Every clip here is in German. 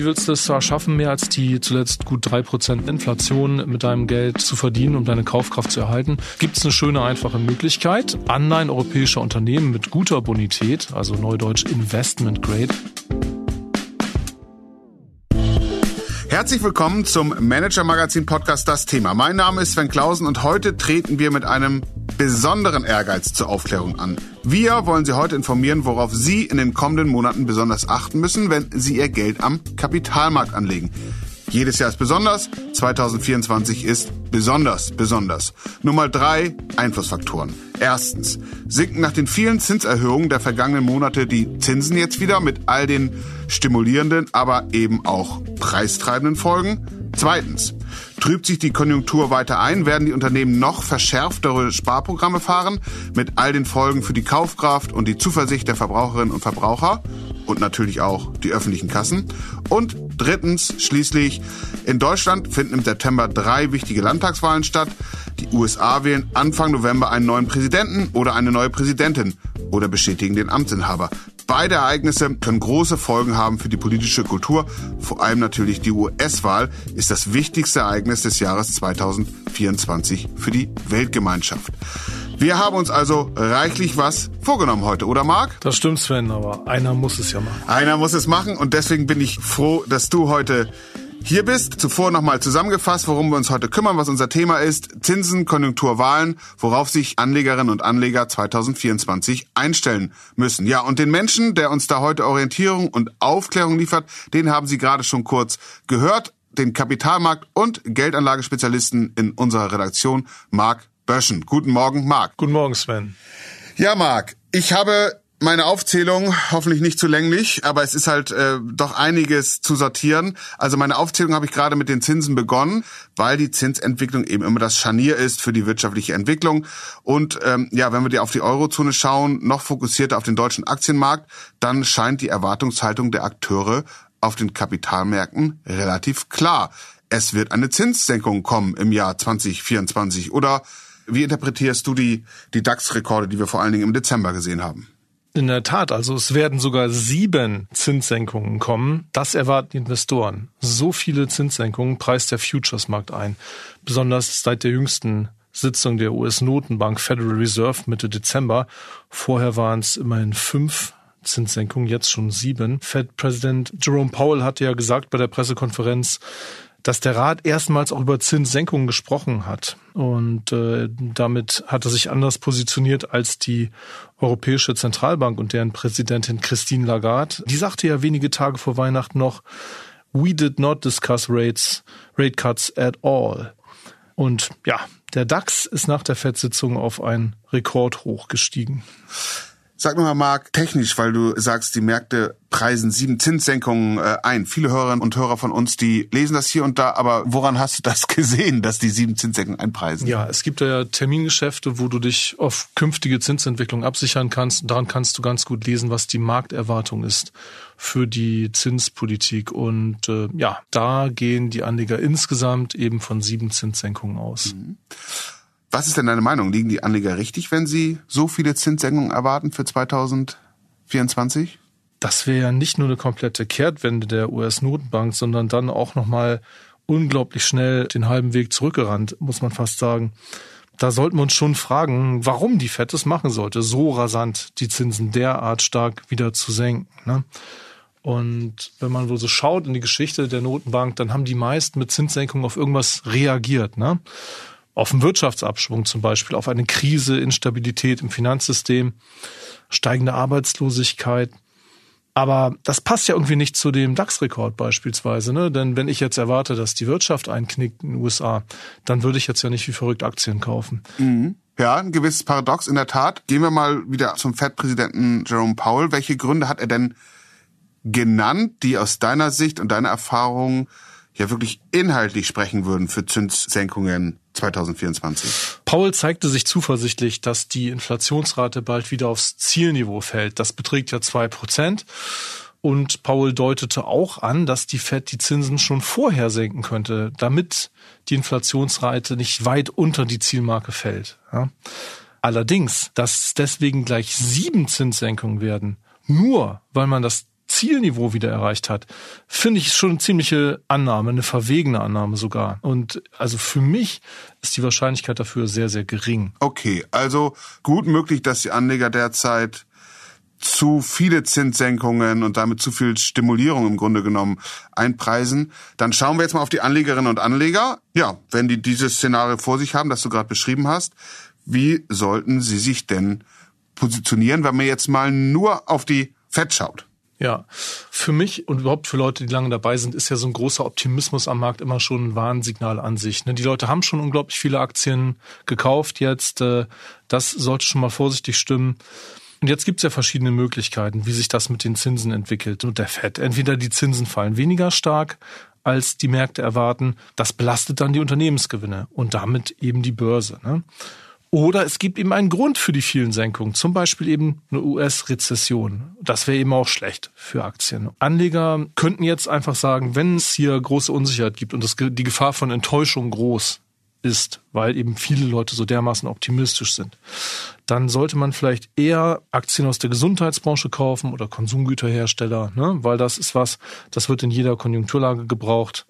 wie willst du es zwar schaffen, mehr als die zuletzt gut drei Prozent Inflation mit deinem Geld zu verdienen, um deine Kaufkraft zu erhalten? Gibt es eine schöne, einfache Möglichkeit. Anleihen europäischer Unternehmen mit guter Bonität, also neudeutsch Investment Grade, Herzlich willkommen zum Manager Magazin Podcast Das Thema. Mein Name ist Sven Klausen und heute treten wir mit einem besonderen Ehrgeiz zur Aufklärung an. Wir wollen Sie heute informieren, worauf Sie in den kommenden Monaten besonders achten müssen, wenn Sie Ihr Geld am Kapitalmarkt anlegen. Jedes Jahr ist besonders, 2024 ist besonders besonders. Nummer drei Einflussfaktoren. Erstens, sinken nach den vielen Zinserhöhungen der vergangenen Monate die Zinsen jetzt wieder mit all den stimulierenden, aber eben auch preistreibenden Folgen? Zweitens, trübt sich die Konjunktur weiter ein, werden die Unternehmen noch verschärftere Sparprogramme fahren, mit all den Folgen für die Kaufkraft und die Zuversicht der Verbraucherinnen und Verbraucher und natürlich auch die öffentlichen Kassen. Und drittens, schließlich, in Deutschland finden im September drei wichtige Landtagswahlen statt. Die USA wählen Anfang November einen neuen Präsidenten oder eine neue Präsidentin oder bestätigen den Amtsinhaber. Beide Ereignisse können große Folgen haben für die politische Kultur. Vor allem natürlich die US-Wahl ist das wichtigste Ereignis des Jahres 2024 für die Weltgemeinschaft. Wir haben uns also reichlich was vorgenommen heute, oder Marc? Das stimmt, Sven, aber einer muss es ja machen. Einer muss es machen und deswegen bin ich froh, dass du heute hier bist. Zuvor nochmal zusammengefasst, worum wir uns heute kümmern, was unser Thema ist. Zinsen, Konjunktur, Wahlen, worauf sich Anlegerinnen und Anleger 2024 einstellen müssen. Ja, und den Menschen, der uns da heute Orientierung und Aufklärung liefert, den haben Sie gerade schon kurz gehört. Den Kapitalmarkt- und Geldanlagespezialisten in unserer Redaktion, Marc Böschen. Guten Morgen, Marc. Guten Morgen, Sven. Ja, Marc, ich habe meine Aufzählung, hoffentlich nicht zu länglich, aber es ist halt äh, doch einiges zu sortieren. Also meine Aufzählung habe ich gerade mit den Zinsen begonnen, weil die Zinsentwicklung eben immer das Scharnier ist für die wirtschaftliche Entwicklung. Und ähm, ja, wenn wir die auf die Eurozone schauen, noch fokussierter auf den deutschen Aktienmarkt, dann scheint die Erwartungshaltung der Akteure auf den Kapitalmärkten relativ klar. Es wird eine Zinssenkung kommen im Jahr 2024. Oder wie interpretierst du die, die DAX-Rekorde, die wir vor allen Dingen im Dezember gesehen haben? In der Tat, also es werden sogar sieben Zinssenkungen kommen. Das erwarten die Investoren. So viele Zinssenkungen preist der Futures-Markt ein. Besonders seit der jüngsten Sitzung der US-Notenbank Federal Reserve Mitte Dezember. Vorher waren es immerhin fünf Zinssenkungen, jetzt schon sieben. Fed-Präsident Jerome Powell hatte ja gesagt bei der Pressekonferenz, dass der Rat erstmals auch über Zinssenkungen gesprochen hat. Und äh, damit hat er sich anders positioniert als die Europäische Zentralbank und deren Präsidentin Christine Lagarde. Die sagte ja wenige Tage vor Weihnachten noch, We did not discuss rates, rate cuts at all. Und ja, der DAX ist nach der FED-Sitzung auf ein Rekordhoch gestiegen. Sag mal, Marc, technisch, weil du sagst, die Märkte preisen sieben Zinssenkungen äh, ein. Viele Hörerinnen und Hörer von uns, die lesen das hier und da, aber woran hast du das gesehen, dass die sieben Zinssenkungen einpreisen? Ja, es gibt ja Termingeschäfte, wo du dich auf künftige Zinsentwicklung absichern kannst. Daran kannst du ganz gut lesen, was die Markterwartung ist für die Zinspolitik. Und äh, ja, da gehen die Anleger insgesamt eben von sieben Zinssenkungen aus. Mhm. Was ist denn deine Meinung? Liegen die Anleger richtig, wenn sie so viele Zinssenkungen erwarten für 2024? Das wäre ja nicht nur eine komplette Kehrtwende der US-Notenbank, sondern dann auch nochmal unglaublich schnell den halben Weg zurückgerannt, muss man fast sagen. Da sollten wir uns schon fragen, warum die FED es machen sollte, so rasant die Zinsen derart stark wieder zu senken. Ne? Und wenn man wohl so schaut in die Geschichte der Notenbank, dann haben die meisten mit Zinssenkungen auf irgendwas reagiert. Ne? Auf einen Wirtschaftsabschwung zum Beispiel, auf eine Krise, Instabilität im Finanzsystem, steigende Arbeitslosigkeit. Aber das passt ja irgendwie nicht zu dem DAX-Rekord beispielsweise, ne? Denn wenn ich jetzt erwarte, dass die Wirtschaft einknickt in den USA, dann würde ich jetzt ja nicht wie verrückt Aktien kaufen. Mhm. Ja, ein gewisses Paradox in der Tat. Gehen wir mal wieder zum Fed-Präsidenten Jerome Powell. Welche Gründe hat er denn genannt, die aus deiner Sicht und deiner Erfahrung ja wirklich inhaltlich sprechen würden für Zinssenkungen 2024. Paul zeigte sich zuversichtlich, dass die Inflationsrate bald wieder aufs Zielniveau fällt. Das beträgt ja zwei Prozent. Und Paul deutete auch an, dass die Fed die Zinsen schon vorher senken könnte, damit die Inflationsrate nicht weit unter die Zielmarke fällt. Ja. Allerdings, dass deswegen gleich sieben Zinssenkungen werden, nur weil man das Zielniveau wieder erreicht hat, finde ich schon eine ziemliche Annahme, eine verwegene Annahme sogar. Und also für mich ist die Wahrscheinlichkeit dafür sehr, sehr gering. Okay, also gut möglich, dass die Anleger derzeit zu viele Zinssenkungen und damit zu viel Stimulierung im Grunde genommen einpreisen. Dann schauen wir jetzt mal auf die Anlegerinnen und Anleger. Ja, wenn die dieses Szenario vor sich haben, das du gerade beschrieben hast, wie sollten sie sich denn positionieren, wenn man jetzt mal nur auf die Fed schaut? Ja, für mich und überhaupt für Leute, die lange dabei sind, ist ja so ein großer Optimismus am Markt immer schon ein Warnsignal an sich. Ne? Die Leute haben schon unglaublich viele Aktien gekauft jetzt. Äh, das sollte schon mal vorsichtig stimmen. Und jetzt gibt es ja verschiedene Möglichkeiten, wie sich das mit den Zinsen entwickelt und der FED. Entweder die Zinsen fallen weniger stark, als die Märkte erwarten. Das belastet dann die Unternehmensgewinne und damit eben die Börse. Ne? Oder es gibt eben einen Grund für die vielen Senkungen, zum Beispiel eben eine US-Rezession. Das wäre eben auch schlecht für Aktien. Anleger könnten jetzt einfach sagen, wenn es hier große Unsicherheit gibt und das, die Gefahr von Enttäuschung groß ist, weil eben viele Leute so dermaßen optimistisch sind, dann sollte man vielleicht eher Aktien aus der Gesundheitsbranche kaufen oder Konsumgüterhersteller, ne? weil das ist was, das wird in jeder Konjunkturlage gebraucht.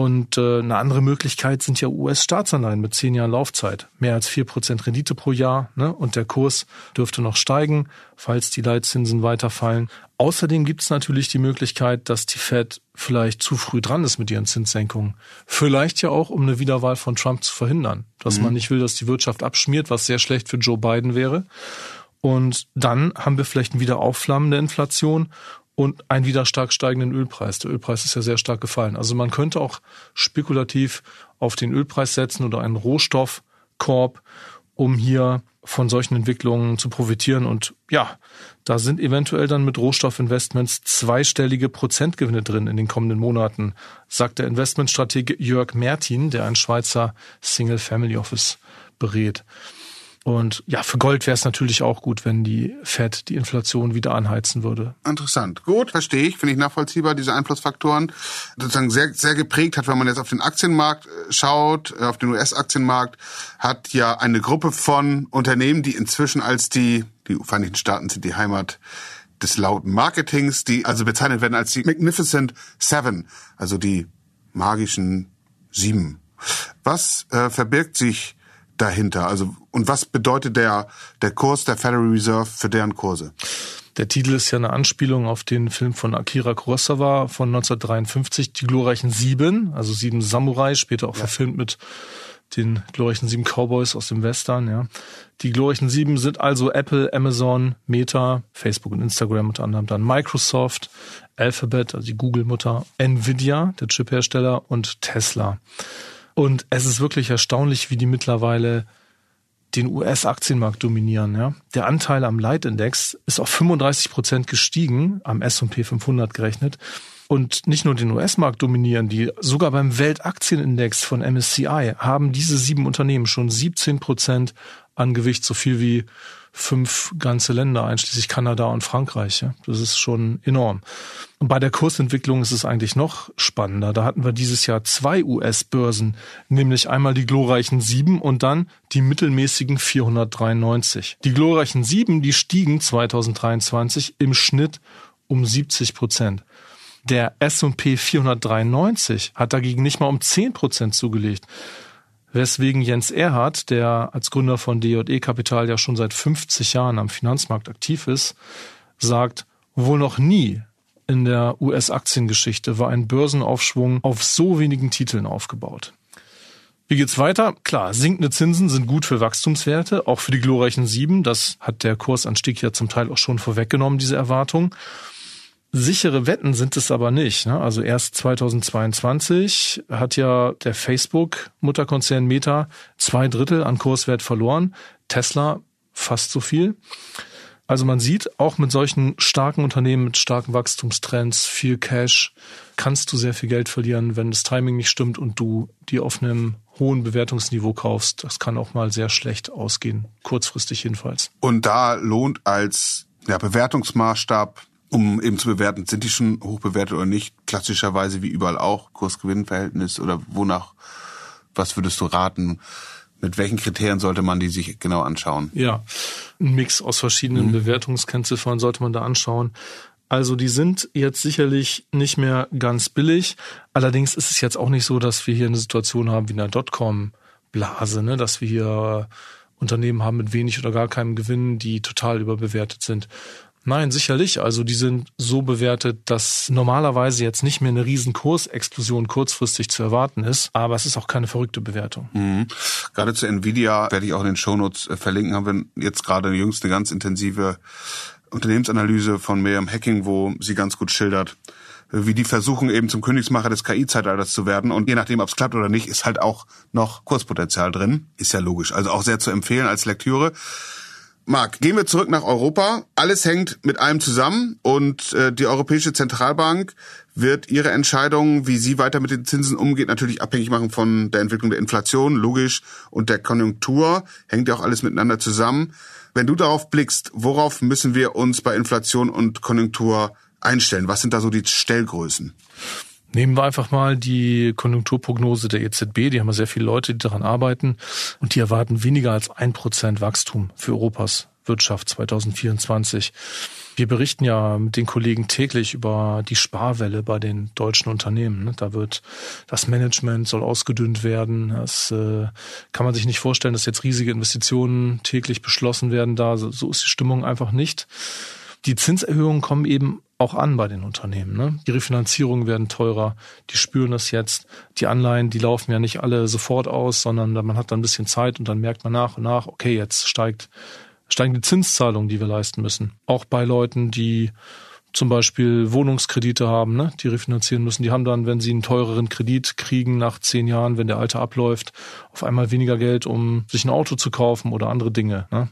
Und äh, eine andere Möglichkeit sind ja US-Staatsanleihen mit zehn Jahren Laufzeit. Mehr als vier Prozent Rendite pro Jahr. Ne? Und der Kurs dürfte noch steigen, falls die Leitzinsen weiterfallen. Außerdem gibt es natürlich die Möglichkeit, dass die Fed vielleicht zu früh dran ist mit ihren Zinssenkungen. Vielleicht ja auch, um eine Wiederwahl von Trump zu verhindern. Dass mhm. man nicht will, dass die Wirtschaft abschmiert, was sehr schlecht für Joe Biden wäre. Und dann haben wir vielleicht ein Wiederaufflammen der Inflation und einen wieder stark steigenden Ölpreis. Der Ölpreis ist ja sehr stark gefallen. Also man könnte auch spekulativ auf den Ölpreis setzen oder einen Rohstoffkorb, um hier von solchen Entwicklungen zu profitieren. Und ja, da sind eventuell dann mit Rohstoffinvestments zweistellige Prozentgewinne drin in den kommenden Monaten, sagt der Investmentstratege Jörg Mertin, der ein Schweizer Single Family Office berät. Und ja, für Gold wäre es natürlich auch gut, wenn die Fed die Inflation wieder anheizen würde. Interessant. Gut, verstehe ich, finde ich nachvollziehbar, diese Einflussfaktoren. Sozusagen sehr, sehr geprägt hat, wenn man jetzt auf den Aktienmarkt äh, schaut, äh, auf den US-Aktienmarkt, hat ja eine Gruppe von Unternehmen, die inzwischen als die, die Vereinigten Staaten sind die Heimat des lauten Marketings, die also bezeichnet werden als die Magnificent Seven, also die magischen Sieben. Was äh, verbirgt sich dahinter? Also und was bedeutet der der Kurs der Federal Reserve für deren Kurse? Der Titel ist ja eine Anspielung auf den Film von Akira Kurosawa von 1953, Die glorreichen Sieben, also sieben Samurai, später auch ja. verfilmt mit den glorreichen sieben Cowboys aus dem Western, ja. Die glorreichen sieben sind also Apple, Amazon, Meta, Facebook und Instagram unter anderem dann Microsoft, Alphabet, also die Google-Mutter, Nvidia, der Chiphersteller und Tesla. Und es ist wirklich erstaunlich, wie die mittlerweile den US-Aktienmarkt dominieren. Ja. Der Anteil am Leitindex ist auf 35 Prozent gestiegen, am S&P 500 gerechnet. Und nicht nur den US-Markt dominieren die, sogar beim Weltaktienindex von MSCI haben diese sieben Unternehmen schon 17 Prozent an Gewicht, so viel wie fünf ganze Länder, einschließlich Kanada und Frankreich. Das ist schon enorm. Und bei der Kursentwicklung ist es eigentlich noch spannender. Da hatten wir dieses Jahr zwei US-Börsen, nämlich einmal die glorreichen sieben und dann die mittelmäßigen 493. Die glorreichen sieben, die stiegen 2023 im Schnitt um 70 Prozent. Der S&P 493 hat dagegen nicht mal um 10 Prozent zugelegt weswegen Jens Erhardt, der als Gründer von DJE Kapital ja schon seit 50 Jahren am Finanzmarkt aktiv ist, sagt, wohl noch nie in der US-Aktiengeschichte war ein Börsenaufschwung auf so wenigen Titeln aufgebaut. Wie geht's weiter? Klar, sinkende Zinsen sind gut für Wachstumswerte, auch für die glorreichen Sieben. Das hat der Kursanstieg ja zum Teil auch schon vorweggenommen, diese Erwartung. Sichere Wetten sind es aber nicht. Ne? Also erst 2022 hat ja der Facebook-Mutterkonzern Meta zwei Drittel an Kurswert verloren. Tesla fast so viel. Also man sieht, auch mit solchen starken Unternehmen, mit starken Wachstumstrends, viel Cash, kannst du sehr viel Geld verlieren, wenn das Timing nicht stimmt und du die auf einem hohen Bewertungsniveau kaufst. Das kann auch mal sehr schlecht ausgehen, kurzfristig jedenfalls. Und da lohnt als ja, Bewertungsmaßstab um eben zu bewerten, sind die schon hoch bewertet oder nicht, klassischerweise wie überall auch, Kurs-Gewinn-Verhältnis oder wonach, was würdest du raten? Mit welchen Kriterien sollte man die sich genau anschauen? Ja, ein Mix aus verschiedenen mhm. Bewertungskennziffern sollte man da anschauen. Also die sind jetzt sicherlich nicht mehr ganz billig. Allerdings ist es jetzt auch nicht so, dass wir hier eine Situation haben wie in der Dotcom-Blase, ne? dass wir hier Unternehmen haben mit wenig oder gar keinem Gewinn, die total überbewertet sind. Nein, sicherlich. Also die sind so bewertet, dass normalerweise jetzt nicht mehr eine riesen Kursexplosion kurzfristig zu erwarten ist, aber es ist auch keine verrückte Bewertung. Mhm. Gerade zu Nvidia werde ich auch in den Shownotes äh, verlinken, haben wir jetzt gerade jüngst eine ganz intensive Unternehmensanalyse von Miriam Hacking, wo sie ganz gut schildert, wie die versuchen eben zum Königsmacher des KI-Zeitalters zu werden. Und je nachdem, ob es klappt oder nicht, ist halt auch noch Kurspotenzial drin. Ist ja logisch. Also auch sehr zu empfehlen als Lektüre. Marc, gehen wir zurück nach Europa. Alles hängt mit einem zusammen und äh, die Europäische Zentralbank wird ihre Entscheidungen, wie sie weiter mit den Zinsen umgeht, natürlich abhängig machen von der Entwicklung der Inflation, logisch, und der Konjunktur. Hängt ja auch alles miteinander zusammen. Wenn du darauf blickst, worauf müssen wir uns bei Inflation und Konjunktur einstellen? Was sind da so die Stellgrößen? Nehmen wir einfach mal die Konjunkturprognose der EZB. Die haben ja sehr viele Leute, die daran arbeiten. Und die erwarten weniger als ein Prozent Wachstum für Europas Wirtschaft 2024. Wir berichten ja mit den Kollegen täglich über die Sparwelle bei den deutschen Unternehmen. Da wird das Management soll ausgedünnt werden. Das äh, kann man sich nicht vorstellen, dass jetzt riesige Investitionen täglich beschlossen werden. Da so ist die Stimmung einfach nicht. Die Zinserhöhungen kommen eben auch an bei den Unternehmen. Ne? Die Refinanzierungen werden teurer, die spüren das jetzt. Die Anleihen, die laufen ja nicht alle sofort aus, sondern man hat dann ein bisschen Zeit und dann merkt man nach und nach, okay, jetzt steigt, steigen die Zinszahlungen, die wir leisten müssen. Auch bei Leuten, die zum Beispiel Wohnungskredite haben, ne, die refinanzieren müssen, die haben dann, wenn sie einen teureren Kredit kriegen nach zehn Jahren, wenn der alte abläuft, auf einmal weniger Geld, um sich ein Auto zu kaufen oder andere Dinge. Ne?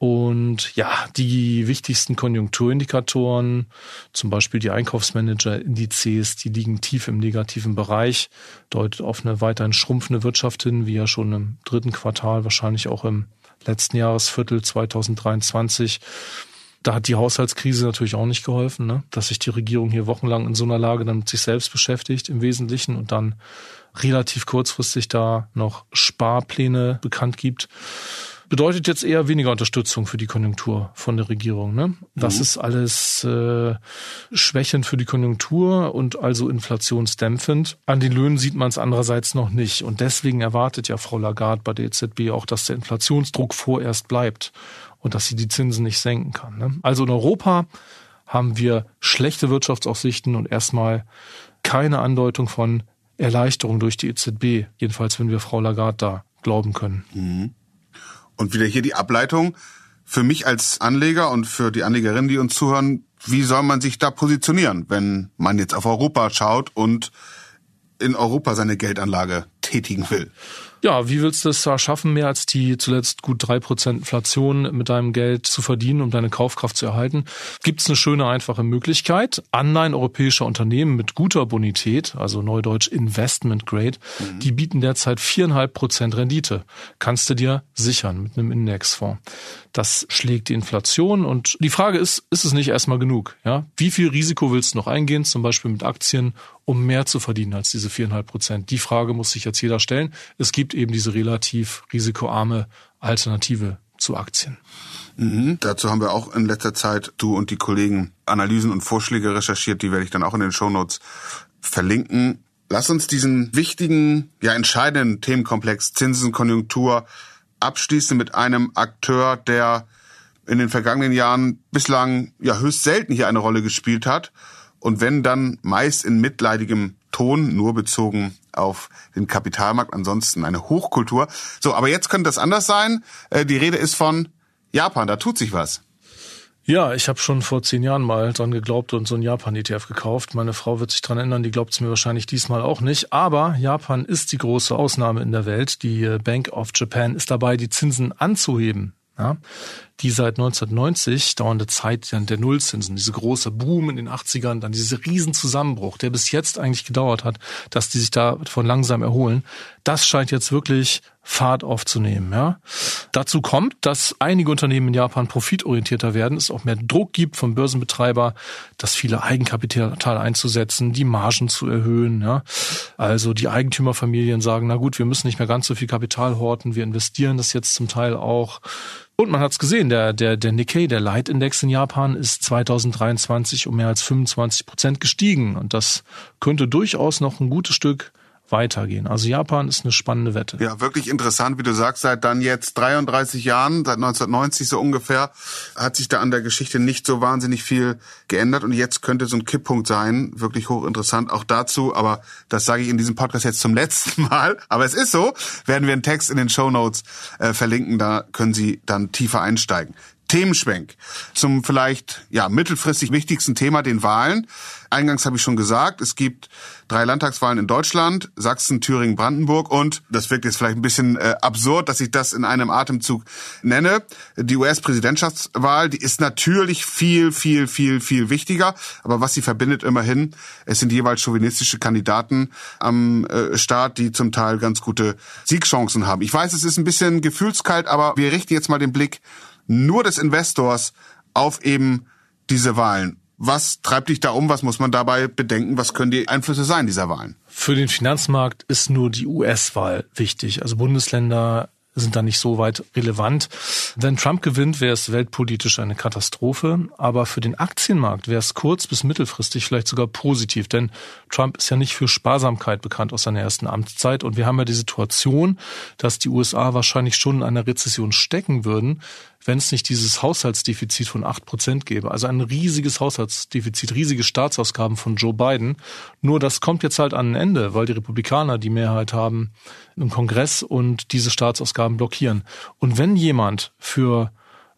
Und ja, die wichtigsten Konjunkturindikatoren, zum Beispiel die Einkaufsmanager-Indizes, die liegen tief im negativen Bereich, deutet auf eine weiterhin schrumpfende Wirtschaft hin, wie ja schon im dritten Quartal, wahrscheinlich auch im letzten Jahresviertel 2023. Da hat die Haushaltskrise natürlich auch nicht geholfen, ne? dass sich die Regierung hier wochenlang in so einer Lage dann mit sich selbst beschäftigt im Wesentlichen und dann relativ kurzfristig da noch Sparpläne bekannt gibt bedeutet jetzt eher weniger Unterstützung für die Konjunktur von der Regierung. Ne? Das mhm. ist alles äh, schwächend für die Konjunktur und also inflationsdämpfend. An den Löhnen sieht man es andererseits noch nicht. Und deswegen erwartet ja Frau Lagarde bei der EZB auch, dass der Inflationsdruck vorerst bleibt und dass sie die Zinsen nicht senken kann. Ne? Also in Europa haben wir schlechte Wirtschaftsaussichten und erstmal keine Andeutung von Erleichterung durch die EZB, jedenfalls wenn wir Frau Lagarde da glauben können. Mhm. Und wieder hier die Ableitung für mich als Anleger und für die Anlegerinnen, die uns zuhören, wie soll man sich da positionieren, wenn man jetzt auf Europa schaut und in Europa seine Geldanlage tätigen will? Ja, wie willst du es da schaffen, mehr als die zuletzt gut drei Prozent Inflation mit deinem Geld zu verdienen, um deine Kaufkraft zu erhalten? Gibt es eine schöne, einfache Möglichkeit. Anleihen europäischer Unternehmen mit guter Bonität, also neudeutsch Investment Grade, mhm. die bieten derzeit viereinhalb Prozent Rendite. Kannst du dir sichern mit einem Indexfonds. Das schlägt die Inflation und die Frage ist, ist es nicht erstmal genug? Ja? Wie viel Risiko willst du noch eingehen, zum Beispiel mit Aktien, um mehr zu verdienen als diese viereinhalb Prozent? Die Frage muss sich jetzt jeder stellen. Es gibt eben diese relativ risikoarme Alternative zu Aktien. Mhm. Dazu haben wir auch in letzter Zeit, du und die Kollegen, Analysen und Vorschläge recherchiert, die werde ich dann auch in den Shownotes verlinken. Lass uns diesen wichtigen, ja entscheidenden Themenkomplex Zinsen, Konjunktur abschließen mit einem Akteur, der in den vergangenen Jahren bislang ja höchst selten hier eine Rolle gespielt hat und wenn dann meist in mitleidigem Ton, nur bezogen auf den Kapitalmarkt, ansonsten eine Hochkultur. So, aber jetzt könnte das anders sein. Äh, die Rede ist von Japan, da tut sich was. Ja, ich habe schon vor zehn Jahren mal dran geglaubt und so ein Japan-ETF gekauft. Meine Frau wird sich dran ändern, die glaubt es mir wahrscheinlich diesmal auch nicht. Aber Japan ist die große Ausnahme in der Welt. Die äh, Bank of Japan ist dabei, die Zinsen anzuheben. Ja, die seit 1990 dauernde Zeit der Nullzinsen, diese große Boom in den 80ern, dann dieser Riesenzusammenbruch, der bis jetzt eigentlich gedauert hat, dass die sich davon langsam erholen, das scheint jetzt wirklich Fahrt aufzunehmen. Ja. Dazu kommt, dass einige Unternehmen in Japan profitorientierter werden, es auch mehr Druck gibt vom Börsenbetreiber, dass viele Eigenkapital einzusetzen, die Margen zu erhöhen. Ja. Also die Eigentümerfamilien sagen, na gut, wir müssen nicht mehr ganz so viel Kapital horten, wir investieren das jetzt zum Teil auch Und man hat es gesehen, der, der, der Nikkei, der Leitindex in Japan, ist 2023 um mehr als 25 Prozent gestiegen. Und das könnte durchaus noch ein gutes Stück weitergehen. Also Japan ist eine spannende Wette. Ja, wirklich interessant, wie du sagst, seit dann jetzt 33 Jahren, seit 1990 so ungefähr, hat sich da an der Geschichte nicht so wahnsinnig viel geändert und jetzt könnte so ein Kipppunkt sein, wirklich hochinteressant auch dazu, aber das sage ich in diesem Podcast jetzt zum letzten Mal, aber es ist so, werden wir einen Text in den Show Notes äh, verlinken, da können Sie dann tiefer einsteigen. Themenschwenk zum vielleicht ja mittelfristig wichtigsten Thema, den Wahlen. Eingangs habe ich schon gesagt, es gibt drei Landtagswahlen in Deutschland, Sachsen, Thüringen, Brandenburg und das wirkt jetzt vielleicht ein bisschen äh, absurd, dass ich das in einem Atemzug nenne. Die US-Präsidentschaftswahl, die ist natürlich viel, viel, viel, viel wichtiger, aber was sie verbindet immerhin, es sind jeweils chauvinistische Kandidaten am äh, Start, die zum Teil ganz gute Siegchancen haben. Ich weiß, es ist ein bisschen gefühlskalt, aber wir richten jetzt mal den Blick nur des Investors auf eben diese Wahlen. Was treibt dich da um? Was muss man dabei bedenken? Was können die Einflüsse sein dieser Wahlen? Für den Finanzmarkt ist nur die US-Wahl wichtig. Also Bundesländer sind da nicht so weit relevant. Wenn Trump gewinnt, wäre es weltpolitisch eine Katastrophe. Aber für den Aktienmarkt wäre es kurz- bis mittelfristig vielleicht sogar positiv. Denn Trump ist ja nicht für Sparsamkeit bekannt aus seiner ersten Amtszeit. Und wir haben ja die Situation, dass die USA wahrscheinlich schon in einer Rezession stecken würden, wenn es nicht dieses Haushaltsdefizit von acht Prozent gäbe. Also ein riesiges Haushaltsdefizit, riesige Staatsausgaben von Joe Biden. Nur das kommt jetzt halt an ein Ende, weil die Republikaner die Mehrheit haben im Kongress und diese Staatsausgaben blockieren. Und wenn jemand für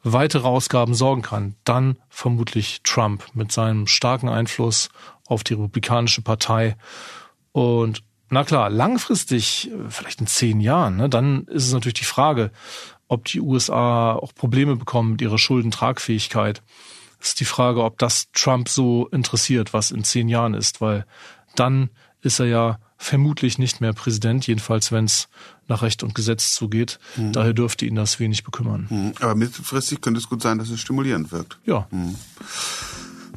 weitere Ausgaben sorgen kann, dann vermutlich Trump mit seinem starken Einfluss auf die Republikanische Partei. Und na klar, langfristig, vielleicht in zehn Jahren, ne, dann ist es natürlich die Frage, ob die USA auch Probleme bekommen mit ihrer Schuldentragfähigkeit. ist die Frage, ob das Trump so interessiert, was in zehn Jahren ist, weil dann ist er ja vermutlich nicht mehr Präsident, jedenfalls wenn es nach Recht und Gesetz zugeht. Mhm. Daher dürfte ihn das wenig bekümmern. Mhm. Aber mittelfristig könnte es gut sein, dass es stimulierend wirkt. Ja. Mhm.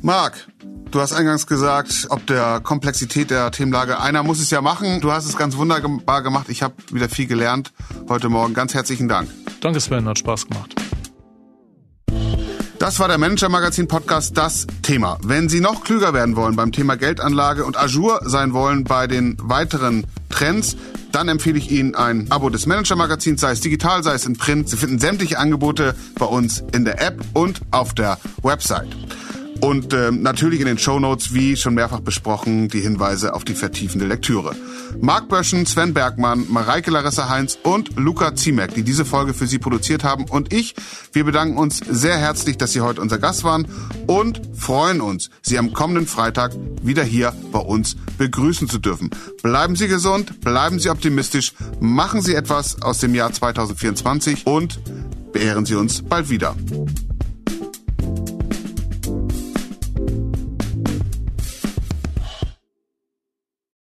Marc, du hast eingangs gesagt, ob der Komplexität der Themenlage, einer muss es ja machen. Du hast es ganz wunderbar gemacht. Ich habe wieder viel gelernt heute Morgen. Ganz herzlichen Dank. Danke Sven, hat Spaß gemacht. Das war der Manager Magazin Podcast Das Thema. Wenn Sie noch klüger werden wollen beim Thema Geldanlage und Azure sein wollen bei den weiteren Trends, dann empfehle ich Ihnen ein Abo des Manager Magazins, sei es digital, sei es in Print. Sie finden sämtliche Angebote bei uns in der App und auf der Website. Und äh, natürlich in den Show Notes, wie schon mehrfach besprochen, die Hinweise auf die vertiefende Lektüre. Marc Böschen, Sven Bergmann, Mareike Larissa Heinz und Luca Ziemek, die diese Folge für Sie produziert haben. Und ich, wir bedanken uns sehr herzlich, dass Sie heute unser Gast waren und freuen uns, Sie am kommenden Freitag wieder hier bei uns begrüßen zu dürfen. Bleiben Sie gesund, bleiben Sie optimistisch, machen Sie etwas aus dem Jahr 2024 und beehren Sie uns bald wieder.